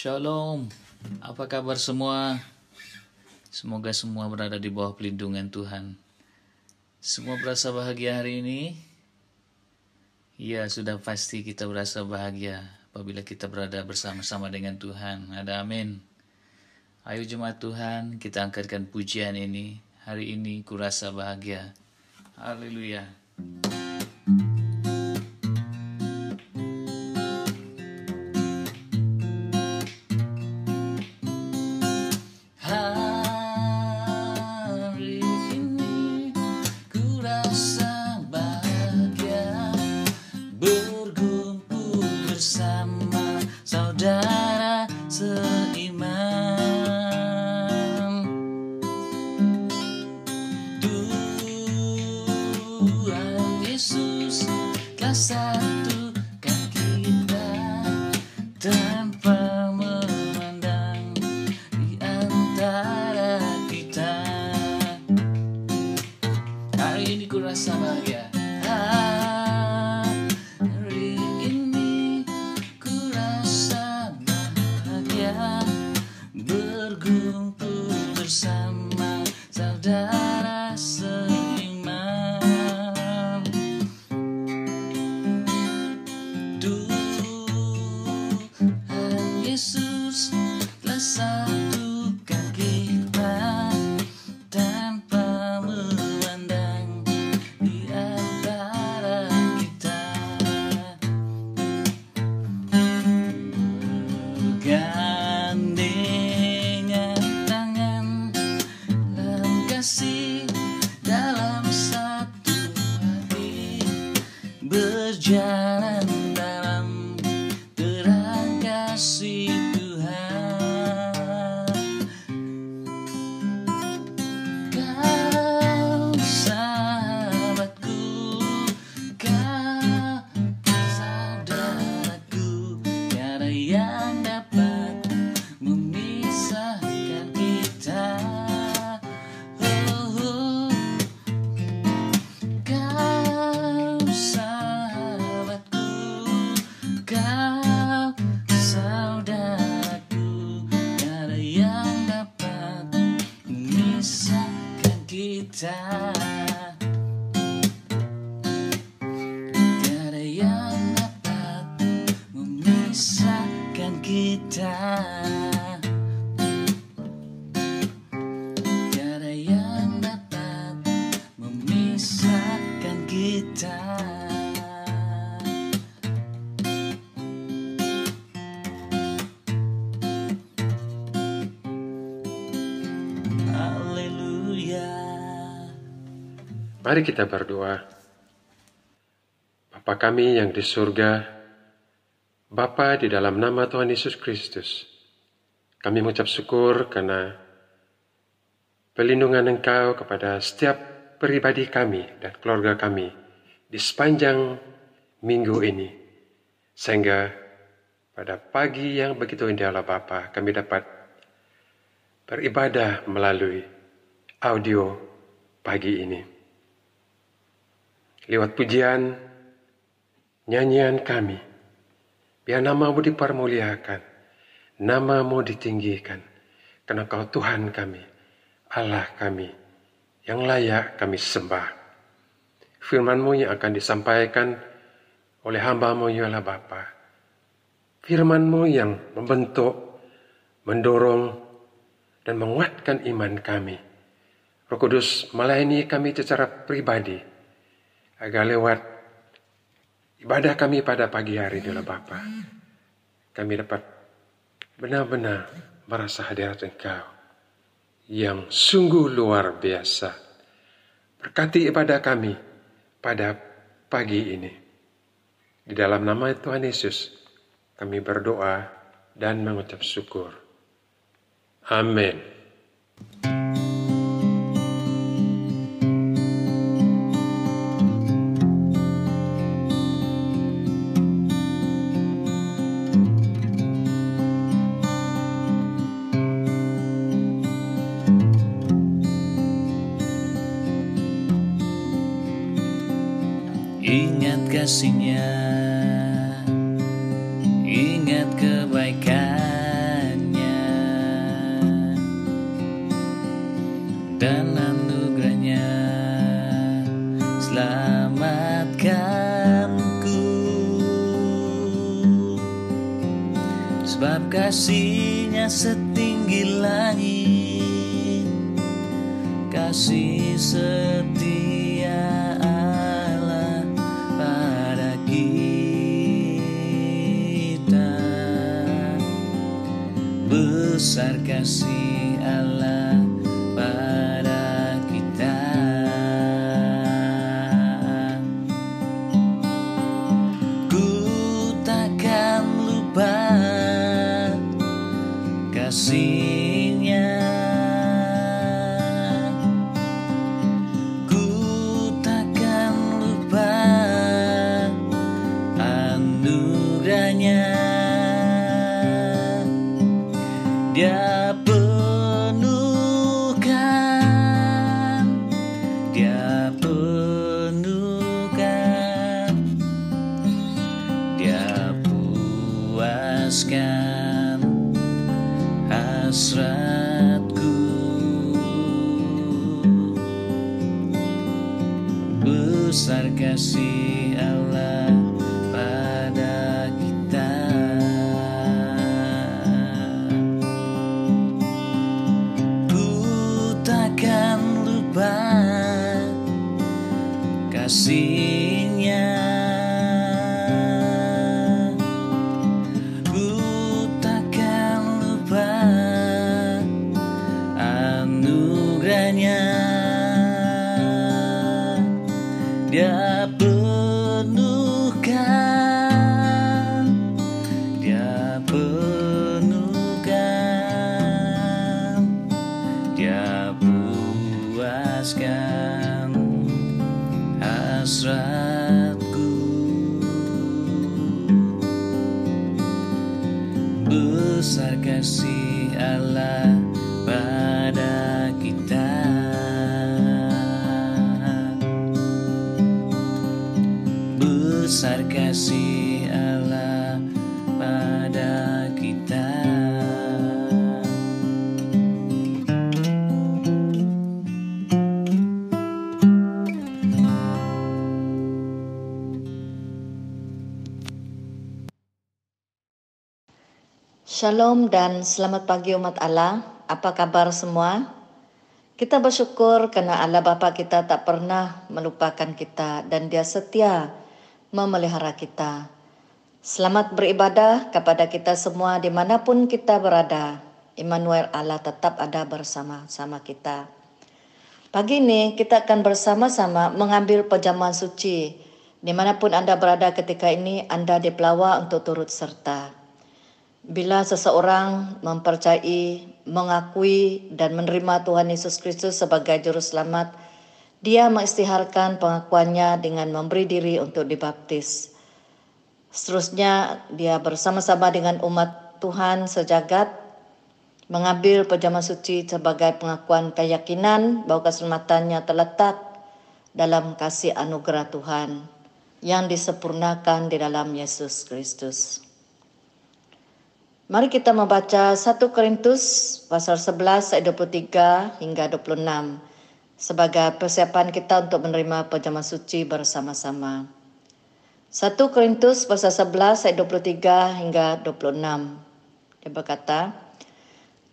Shalom. Apa kabar semua? Semoga semua berada di bawah pelindungan Tuhan. Semua berasa bahagia hari ini? Ya, sudah pasti kita berasa bahagia apabila kita berada bersama-sama dengan Tuhan. Ada amin. Ayo jemaat Tuhan, kita angkatkan pujian ini. Hari ini kurasa bahagia. Haleluya. Hari berkumpul bersama Mari kita berdoa. Bapa kami yang di surga, Bapa di dalam nama Tuhan Yesus Kristus, kami mengucap syukur karena pelindungan Engkau kepada setiap pribadi kami dan keluarga kami di sepanjang minggu ini. Sehingga pada pagi yang begitu indah Bapa, kami dapat beribadah melalui audio pagi ini. Lewat pujian, nyanyian kami, biar namamu dipermuliakan, namamu ditinggikan, karena kau Tuhan kami, Allah kami, yang layak kami sembah. Firmanmu yang akan disampaikan oleh hambamu ya Allah Bapa. Firmanmu yang membentuk, mendorong, dan menguatkan iman kami. Roh Kudus melayani kami secara pribadi, agar lewat ibadah kami pada pagi hari adalah Bapa, kami dapat benar-benar merasa hadirat Engkau yang sungguh luar biasa. Berkati ibadah kami pada pagi ini. Di dalam nama Tuhan Yesus, kami berdoa dan mengucap syukur. Amin. Dan anugerahnya. Selamatkanku sebab kasihnya setinggi langit. Kasih setia Allah pada kita. Besar kasih anugerahnya Shalom dan selamat pagi umat Allah. Apa kabar semua? Kita bersyukur karena Allah Bapa kita tak pernah melupakan kita dan dia setia memelihara kita. Selamat beribadah kepada kita semua di mana pun kita berada. Immanuel Allah tetap ada bersama-sama kita. Pagi ini kita akan bersama-sama mengambil pejaman suci. Di mana pun Anda berada ketika ini, Anda dipelawa untuk turut serta. Bila seseorang mempercayai, mengakui dan menerima Tuhan Yesus Kristus sebagai juru selamat, dia mengistiharkan pengakuannya dengan memberi diri untuk dibaptis. Seterusnya, dia bersama-sama dengan umat Tuhan sejagat mengambil pejaman suci sebagai pengakuan keyakinan bahwa keselamatannya terletak dalam kasih anugerah Tuhan yang disempurnakan di dalam Yesus Kristus. Mari kita membaca 1 Korintus pasal 11 ayat 23 hingga 26 sebagai persiapan kita untuk menerima pejaman suci bersama-sama. 1 Korintus pasal 11 ayat 23 hingga 26. Dia berkata,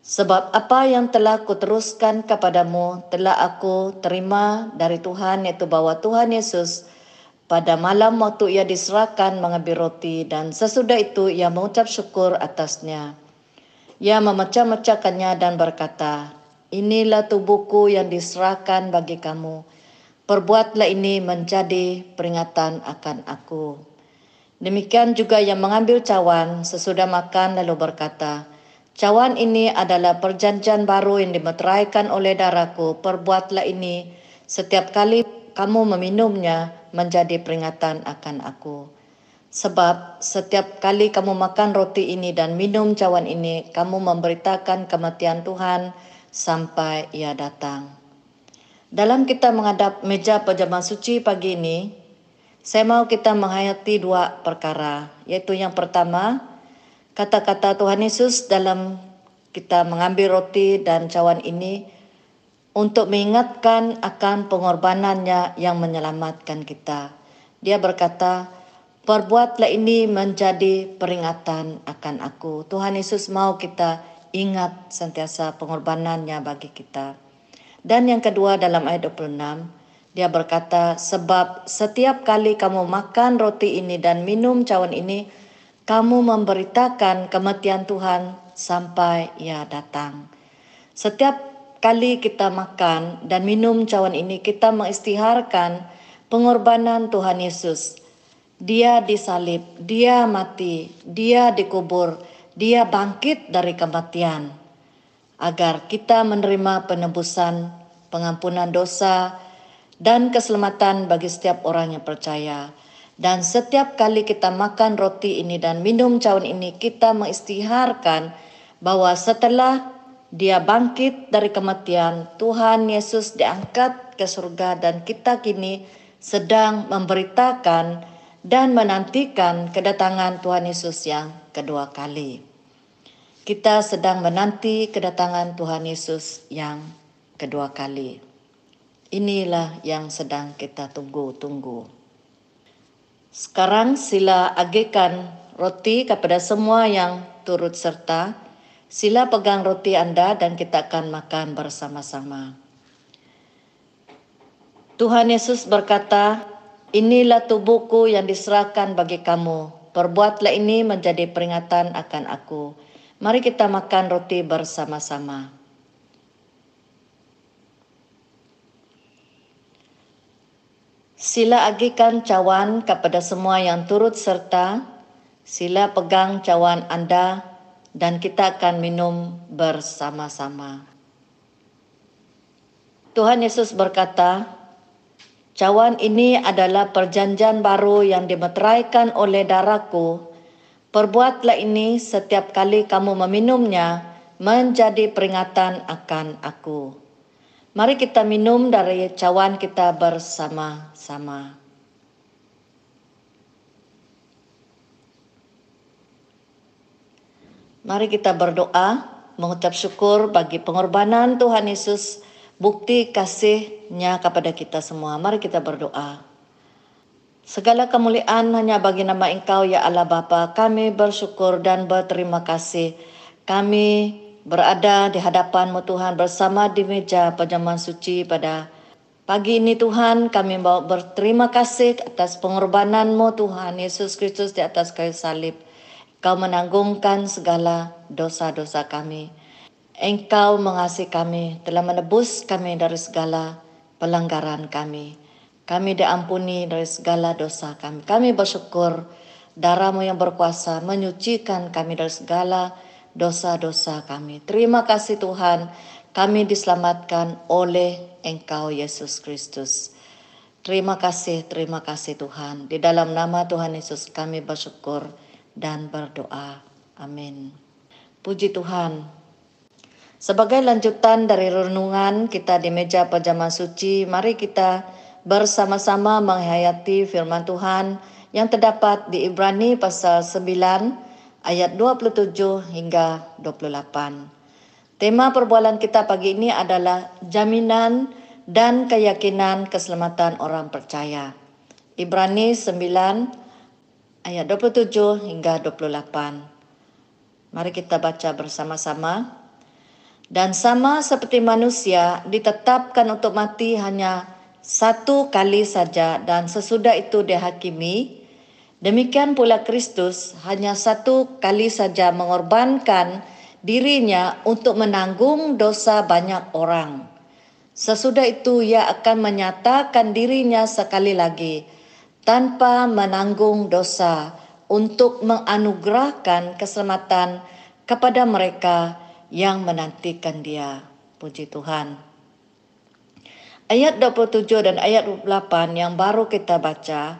Sebab apa yang telah kuteruskan kepadamu telah aku terima dari Tuhan yaitu bahwa Tuhan Yesus pada malam waktu ia diserahkan mengambil roti dan sesudah itu ia mengucap syukur atasnya. Ia memecah-mecahkannya dan berkata, Inilah tubuhku yang diserahkan bagi kamu. Perbuatlah ini menjadi peringatan akan aku. Demikian juga yang mengambil cawan sesudah makan lalu berkata, Cawan ini adalah perjanjian baru yang dimeteraikan oleh darahku. Perbuatlah ini setiap kali kamu meminumnya menjadi peringatan akan aku. Sebab setiap kali kamu makan roti ini dan minum cawan ini, kamu memberitakan kematian Tuhan sampai ia datang. Dalam kita menghadap meja pejabat suci pagi ini, saya mau kita menghayati dua perkara, yaitu yang pertama, kata-kata Tuhan Yesus dalam kita mengambil roti dan cawan ini untuk mengingatkan akan pengorbanannya yang menyelamatkan kita. Dia berkata, perbuatlah ini menjadi peringatan akan aku. Tuhan Yesus mau kita ingat sentiasa pengorbanannya bagi kita. Dan yang kedua dalam ayat 26, dia berkata, sebab setiap kali kamu makan roti ini dan minum cawan ini, kamu memberitakan kematian Tuhan sampai ia datang. Setiap kali kita makan dan minum cawan ini, kita mengistiharkan pengorbanan Tuhan Yesus. Dia disalib, dia mati, dia dikubur, dia bangkit dari kematian. Agar kita menerima penebusan, pengampunan dosa, dan keselamatan bagi setiap orang yang percaya. Dan setiap kali kita makan roti ini dan minum cawan ini, kita mengistiharkan bahwa setelah dia bangkit dari kematian, Tuhan Yesus diangkat ke surga dan kita kini sedang memberitakan dan menantikan kedatangan Tuhan Yesus yang kedua kali. Kita sedang menanti kedatangan Tuhan Yesus yang kedua kali. Inilah yang sedang kita tunggu-tunggu. Sekarang sila agekan roti kepada semua yang turut serta Sila pegang roti Anda dan kita akan makan bersama-sama. Tuhan Yesus berkata, Inilah tubuhku yang diserahkan bagi kamu. Perbuatlah ini menjadi peringatan akan aku. Mari kita makan roti bersama-sama. Sila agikan cawan kepada semua yang turut serta. Sila pegang cawan Anda dan kita akan minum bersama-sama. Tuhan Yesus berkata, cawan ini adalah perjanjian baru yang dimeteraikan oleh darahku. Perbuatlah ini setiap kali kamu meminumnya menjadi peringatan akan aku. Mari kita minum dari cawan kita bersama-sama. Mari kita berdoa, mengucap syukur bagi pengorbanan Tuhan Yesus, bukti kasihnya kepada kita semua. Mari kita berdoa. Segala kemuliaan hanya bagi nama Engkau ya Allah Bapa. Kami bersyukur dan berterima kasih. Kami berada di hadapanmu Tuhan bersama di meja pajaman suci pada pagi ini Tuhan. Kami mau berterima kasih atas pengorbananmu Tuhan Yesus Kristus di atas kayu salib. Kau menanggungkan segala dosa-dosa kami. Engkau mengasihi kami, telah menebus kami dari segala pelanggaran kami. Kami diampuni dari segala dosa kami. Kami bersyukur darahmu yang berkuasa menyucikan kami dari segala dosa-dosa kami. Terima kasih Tuhan, kami diselamatkan oleh Engkau Yesus Kristus. Terima kasih, terima kasih Tuhan. Di dalam nama Tuhan Yesus kami bersyukur dan berdoa. Amin. Puji Tuhan. Sebagai lanjutan dari renungan kita di meja pajama suci, mari kita bersama-sama menghayati firman Tuhan yang terdapat di Ibrani pasal 9 ayat 27 hingga 28. Tema perbualan kita pagi ini adalah jaminan dan keyakinan keselamatan orang percaya. Ibrani 9 ayat 27 hingga 28. Mari kita baca bersama-sama. Dan sama seperti manusia ditetapkan untuk mati hanya satu kali saja dan sesudah itu dihakimi, demikian pula Kristus hanya satu kali saja mengorbankan dirinya untuk menanggung dosa banyak orang. Sesudah itu ia akan menyatakan dirinya sekali lagi tanpa menanggung dosa untuk menganugerahkan keselamatan kepada mereka yang menantikan dia. Puji Tuhan. Ayat 27 dan ayat 28 yang baru kita baca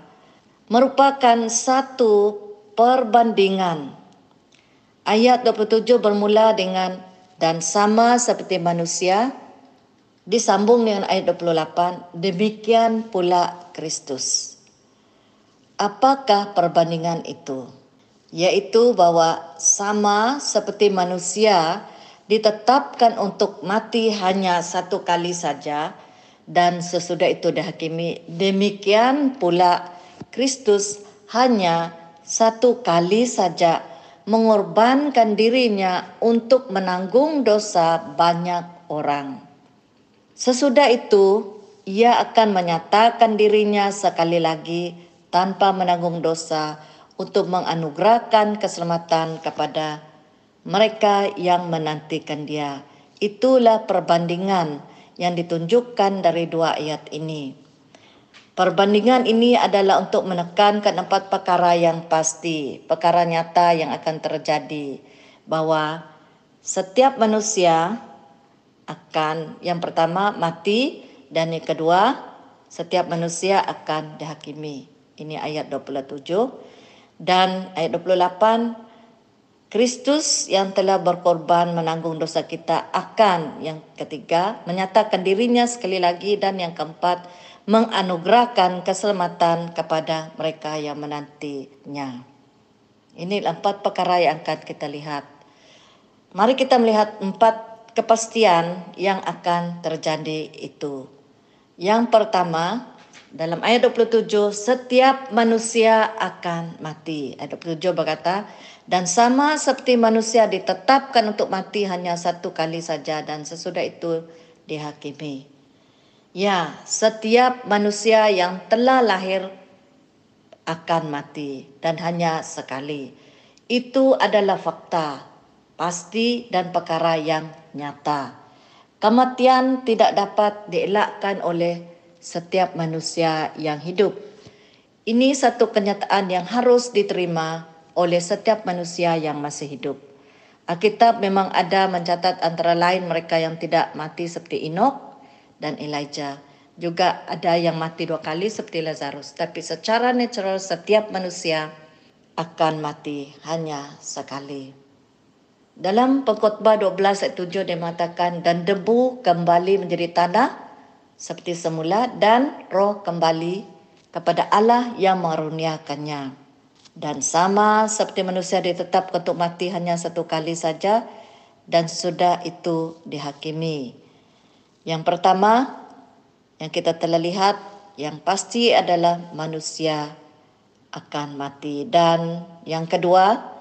merupakan satu perbandingan. Ayat 27 bermula dengan dan sama seperti manusia disambung dengan ayat 28 demikian pula Kristus. Apakah perbandingan itu? Yaitu bahwa sama seperti manusia ditetapkan untuk mati hanya satu kali saja dan sesudah itu dihakimi. Demikian pula Kristus hanya satu kali saja mengorbankan dirinya untuk menanggung dosa banyak orang. Sesudah itu, ia akan menyatakan dirinya sekali lagi tanpa menanggung dosa untuk menganugerahkan keselamatan kepada mereka yang menantikan dia. Itulah perbandingan yang ditunjukkan dari dua ayat ini. Perbandingan ini adalah untuk menekankan empat perkara yang pasti, perkara nyata yang akan terjadi, bahwa setiap manusia akan yang pertama mati dan yang kedua setiap manusia akan dihakimi. Ini ayat 27 dan ayat 28 Kristus yang telah berkorban menanggung dosa kita akan yang ketiga menyatakan dirinya sekali lagi dan yang keempat menganugerahkan keselamatan kepada mereka yang menantinya. Ini empat perkara yang akan kita lihat. Mari kita melihat empat kepastian yang akan terjadi itu. Yang pertama, dalam ayat 27, setiap manusia akan mati. Ayat 27 berkata, dan sama seperti manusia ditetapkan untuk mati hanya satu kali saja dan sesudah itu dihakimi. Ya, setiap manusia yang telah lahir akan mati dan hanya sekali. Itu adalah fakta, pasti dan perkara yang nyata. Kematian tidak dapat dielakkan oleh setiap manusia yang hidup. Ini satu kenyataan yang harus diterima oleh setiap manusia yang masih hidup. Alkitab memang ada mencatat antara lain mereka yang tidak mati seperti Enoch dan Elijah. Juga ada yang mati dua kali seperti Lazarus. Tapi secara natural setiap manusia akan mati hanya sekali. Dalam pengkhotbah 12 ayat 7 dia mengatakan dan debu kembali menjadi tanah seperti semula dan roh kembali kepada Allah yang mengaruniakannya. Dan sama seperti manusia ditetapkan untuk mati hanya satu kali saja dan sudah itu dihakimi. Yang pertama yang kita telah lihat yang pasti adalah manusia akan mati dan yang kedua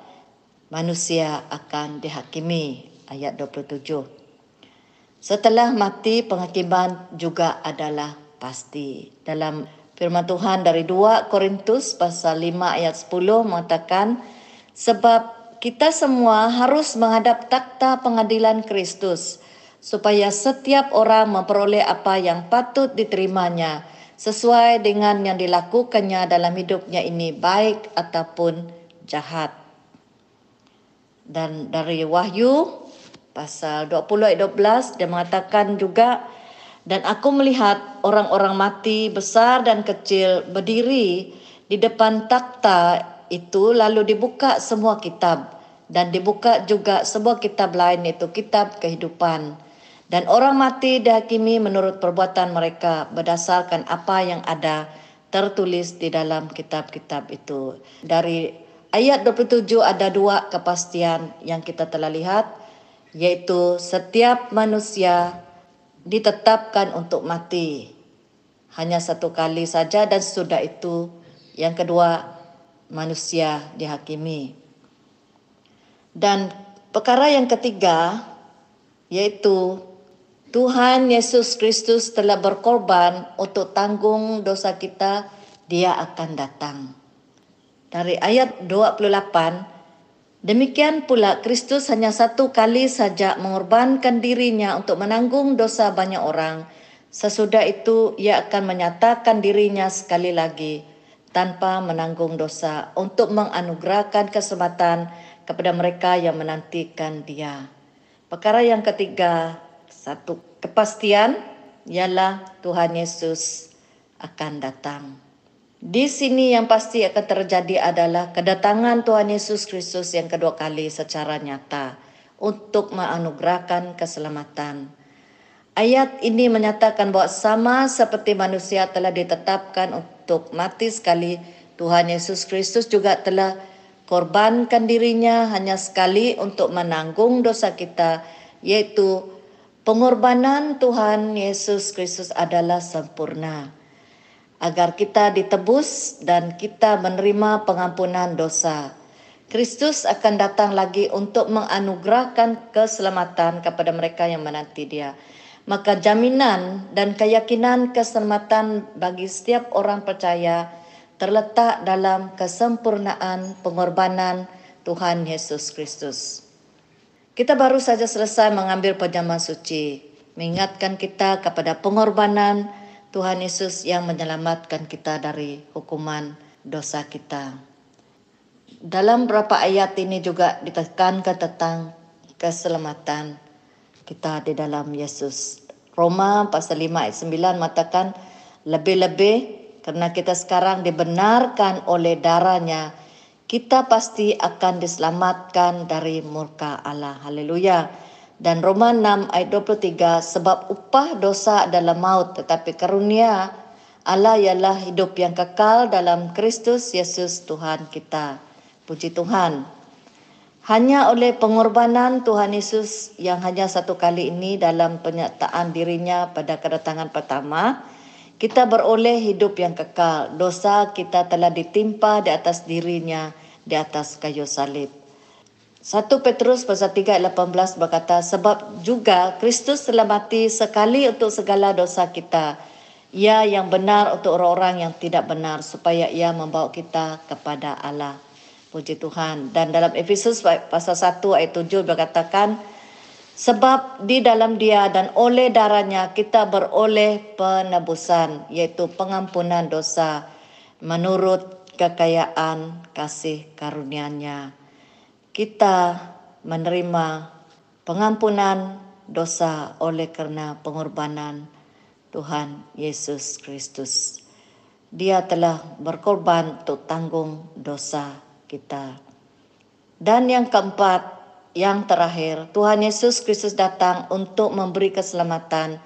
manusia akan dihakimi ayat 27. Setelah mati penghakiman juga adalah pasti. Dalam Firman Tuhan dari 2 Korintus pasal 5 ayat 10 mengatakan sebab kita semua harus menghadap takhta pengadilan Kristus supaya setiap orang memperoleh apa yang patut diterimanya sesuai dengan yang dilakukannya dalam hidupnya ini baik ataupun jahat. Dan dari Wahyu pasal 20 ayat 12 dia mengatakan juga dan aku melihat orang-orang mati besar dan kecil berdiri di depan takhta itu lalu dibuka semua kitab dan dibuka juga sebuah kitab lain itu kitab kehidupan. Dan orang mati dihakimi menurut perbuatan mereka berdasarkan apa yang ada tertulis di dalam kitab-kitab itu. Dari ayat 27 ada dua kepastian yang kita telah lihat yaitu setiap manusia ditetapkan untuk mati. Hanya satu kali saja dan sudah itu. Yang kedua manusia dihakimi. Dan perkara yang ketiga yaitu Tuhan Yesus Kristus telah berkorban untuk tanggung dosa kita dia akan datang. Dari ayat 28 Demikian pula Kristus hanya satu kali saja mengorbankan dirinya untuk menanggung dosa banyak orang. Sesudah itu ia akan menyatakan dirinya sekali lagi tanpa menanggung dosa untuk menganugerahkan kesempatan kepada mereka yang menantikan dia. Perkara yang ketiga, satu kepastian ialah Tuhan Yesus akan datang. Di sini yang pasti akan terjadi adalah kedatangan Tuhan Yesus Kristus yang kedua kali secara nyata untuk menganugerahkan keselamatan. Ayat ini menyatakan bahwa sama seperti manusia telah ditetapkan untuk mati sekali, Tuhan Yesus Kristus juga telah korbankan dirinya hanya sekali untuk menanggung dosa kita yaitu pengorbanan Tuhan Yesus Kristus adalah sempurna agar kita ditebus dan kita menerima pengampunan dosa. Kristus akan datang lagi untuk menganugerahkan keselamatan kepada mereka yang menanti Dia. Maka jaminan dan keyakinan keselamatan bagi setiap orang percaya terletak dalam kesempurnaan pengorbanan Tuhan Yesus Kristus. Kita baru saja selesai mengambil perjamuan suci, mengingatkan kita kepada pengorbanan Tuhan Yesus yang menyelamatkan kita dari hukuman dosa kita. Dalam beberapa ayat ini juga ditekankan tentang keselamatan kita di dalam Yesus. Roma pasal 5 ayat 9 mengatakan lebih-lebih karena kita sekarang dibenarkan oleh darahnya kita pasti akan diselamatkan dari murka Allah. Haleluya. Dan Roma 6 ayat 23, sebab upah dosa adalah maut, tetapi karunia Allah ialah hidup yang kekal dalam Kristus Yesus Tuhan kita. Puji Tuhan. Hanya oleh pengorbanan Tuhan Yesus yang hanya satu kali ini dalam penyertaan dirinya pada kedatangan pertama, kita beroleh hidup yang kekal. Dosa kita telah ditimpa di atas dirinya di atas kayu salib. 1 Petrus pasal 3 ayat 18 berkata, Sebab juga Kristus telah mati sekali untuk segala dosa kita. Ia yang benar untuk orang-orang yang tidak benar, supaya ia membawa kita kepada Allah. Puji Tuhan. Dan dalam Efesus pasal 1 ayat 7 berkatakan, Sebab di dalam dia dan oleh darahnya kita beroleh penebusan, yaitu pengampunan dosa menurut kekayaan kasih karunia-Nya. Kita menerima pengampunan dosa oleh karena pengorbanan Tuhan Yesus Kristus. Dia telah berkorban untuk tanggung dosa kita. Dan yang keempat, yang terakhir, Tuhan Yesus Kristus datang untuk memberi keselamatan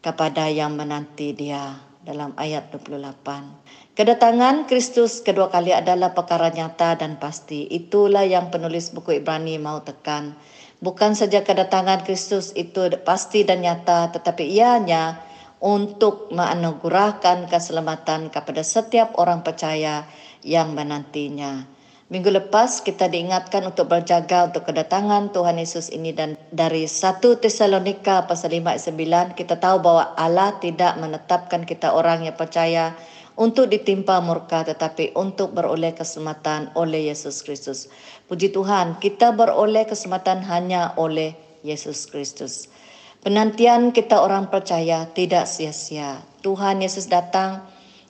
kepada yang menanti dia dalam ayat 28. Kedatangan Kristus kedua kali adalah perkara nyata dan pasti. Itulah yang penulis buku Ibrani mau tekan. Bukan saja kedatangan Kristus itu pasti dan nyata, tetapi ianya untuk menganugerahkan keselamatan kepada setiap orang percaya yang menantinya. Minggu lepas kita diingatkan untuk berjaga untuk kedatangan Tuhan Yesus ini dan dari 1 Tesalonika pasal 5 ayat 9 kita tahu bahwa Allah tidak menetapkan kita orang yang percaya untuk ditimpa murka tetapi untuk beroleh keselamatan oleh Yesus Kristus. Puji Tuhan, kita beroleh keselamatan hanya oleh Yesus Kristus. Penantian kita orang percaya tidak sia-sia. Tuhan Yesus datang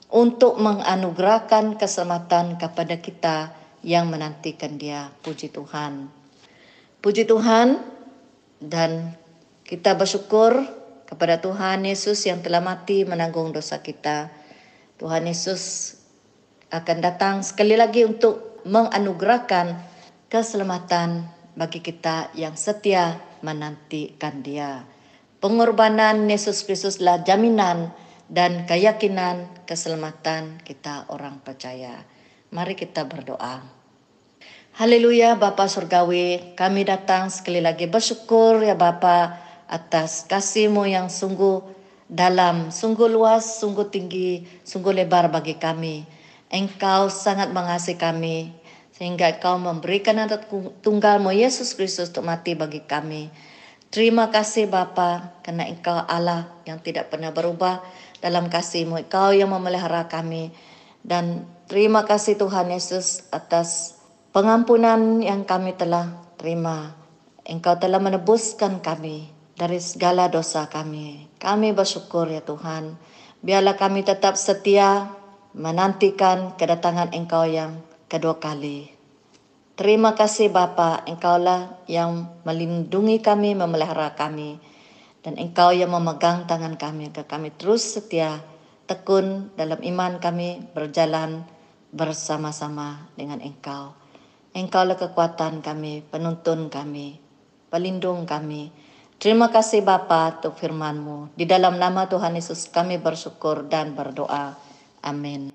untuk menganugerahkan keselamatan kepada kita yang menantikan dia. Puji Tuhan. Puji Tuhan dan kita bersyukur kepada Tuhan Yesus yang telah mati menanggung dosa kita. Tuhan Yesus akan datang sekali lagi untuk menganugerahkan keselamatan bagi kita yang setia menantikan dia. Pengorbanan Yesus Kristuslah jaminan dan keyakinan keselamatan kita orang percaya. Mari kita berdoa. Haleluya Bapa Surgawi, kami datang sekali lagi bersyukur ya Bapa atas kasihmu yang sungguh dalam, sungguh luas, sungguh tinggi, sungguh lebar bagi kami. Engkau sangat mengasihi kami, sehingga Engkau memberikan anak tunggalmu Yesus Kristus untuk mati bagi kami. Terima kasih Bapa, karena Engkau Allah yang tidak pernah berubah dalam kasihmu. Engkau yang memelihara kami. Dan Terima kasih Tuhan Yesus atas pengampunan yang kami telah terima. Engkau telah menebuskan kami dari segala dosa kami. Kami bersyukur ya Tuhan. Biarlah kami tetap setia menantikan kedatangan Engkau yang kedua kali. Terima kasih Bapa, Engkaulah yang melindungi kami, memelihara kami. Dan Engkau yang memegang tangan kami agar kami terus setia, tekun dalam iman kami berjalan bersama-sama dengan Engkau. Engkaulah kekuatan kami, penuntun kami, pelindung kami. Terima kasih Bapa untuk firman-Mu. Di dalam nama Tuhan Yesus kami bersyukur dan berdoa. Amin.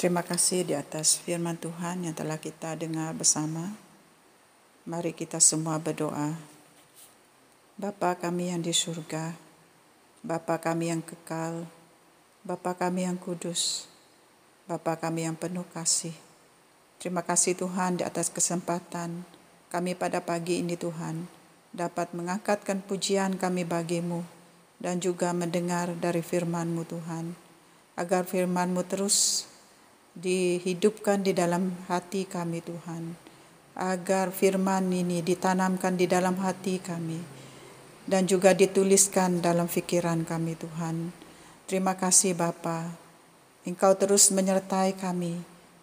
Terima kasih di atas firman Tuhan yang telah kita dengar bersama. Mari kita semua berdoa. Bapa kami yang di surga, Bapa kami yang kekal, Bapa kami yang kudus, Bapa kami yang penuh kasih. Terima kasih Tuhan di atas kesempatan kami pada pagi ini Tuhan dapat mengangkatkan pujian kami bagimu dan juga mendengar dari firman-Mu Tuhan. Agar firman-Mu terus dihidupkan di dalam hati kami Tuhan. Agar firman ini ditanamkan di dalam hati kami dan juga dituliskan dalam pikiran kami Tuhan. Terima kasih Bapa. Engkau terus menyertai kami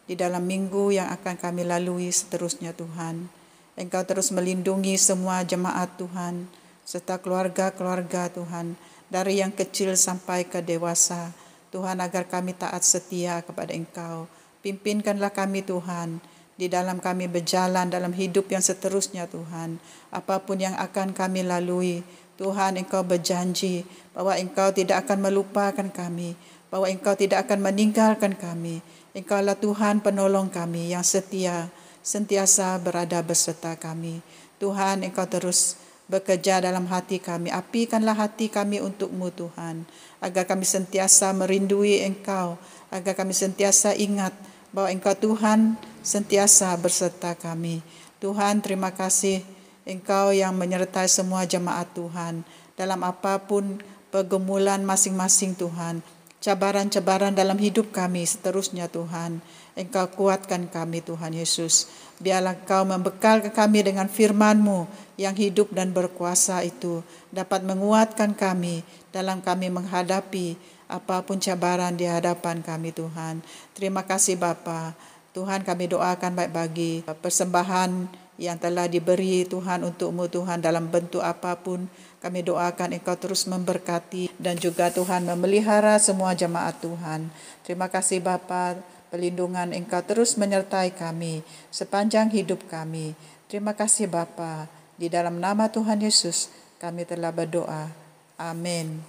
di dalam minggu yang akan kami lalui seterusnya Tuhan. Engkau terus melindungi semua jemaat Tuhan serta keluarga-keluarga Tuhan dari yang kecil sampai ke dewasa Tuhan agar kami taat setia kepada Engkau. Pimpinkanlah kami Tuhan di dalam kami berjalan dalam hidup yang seterusnya Tuhan. Apa pun yang akan kami lalui, Tuhan Engkau berjanji bahwa Engkau tidak akan melupakan kami, bahwa Engkau tidak akan meninggalkan kami. Engkaulah Tuhan penolong kami yang setia, sentiasa berada beserta kami. Tuhan Engkau terus bekerja dalam hati kami. Apikanlah hati kami untukmu Tuhan agar kami sentiasa merindui Engkau, agar kami sentiasa ingat bahwa Engkau Tuhan sentiasa berserta kami. Tuhan, terima kasih Engkau yang menyertai semua jemaat Tuhan dalam apa pun pergumulan masing-masing Tuhan. Cabaran-cabaran dalam hidup kami seterusnya Tuhan. Engkau kuatkan kami Tuhan Yesus. Biarlah Engkau membekalkan kami dengan firman-Mu yang hidup dan berkuasa itu dapat menguatkan kami dalam kami menghadapi apa pun cabaran di hadapan kami Tuhan. Terima kasih Bapa. Tuhan kami doakan baik bagi persembahan yang telah diberi Tuhan untukmu Tuhan dalam bentuk apa pun. Kami doakan Engkau terus memberkati dan juga Tuhan memelihara semua jemaat Tuhan. Terima kasih Bapa, pelindungan Engkau terus menyertai kami sepanjang hidup kami. Terima kasih Bapa. Di dalam nama Tuhan Yesus kami telah berdoa. Amin.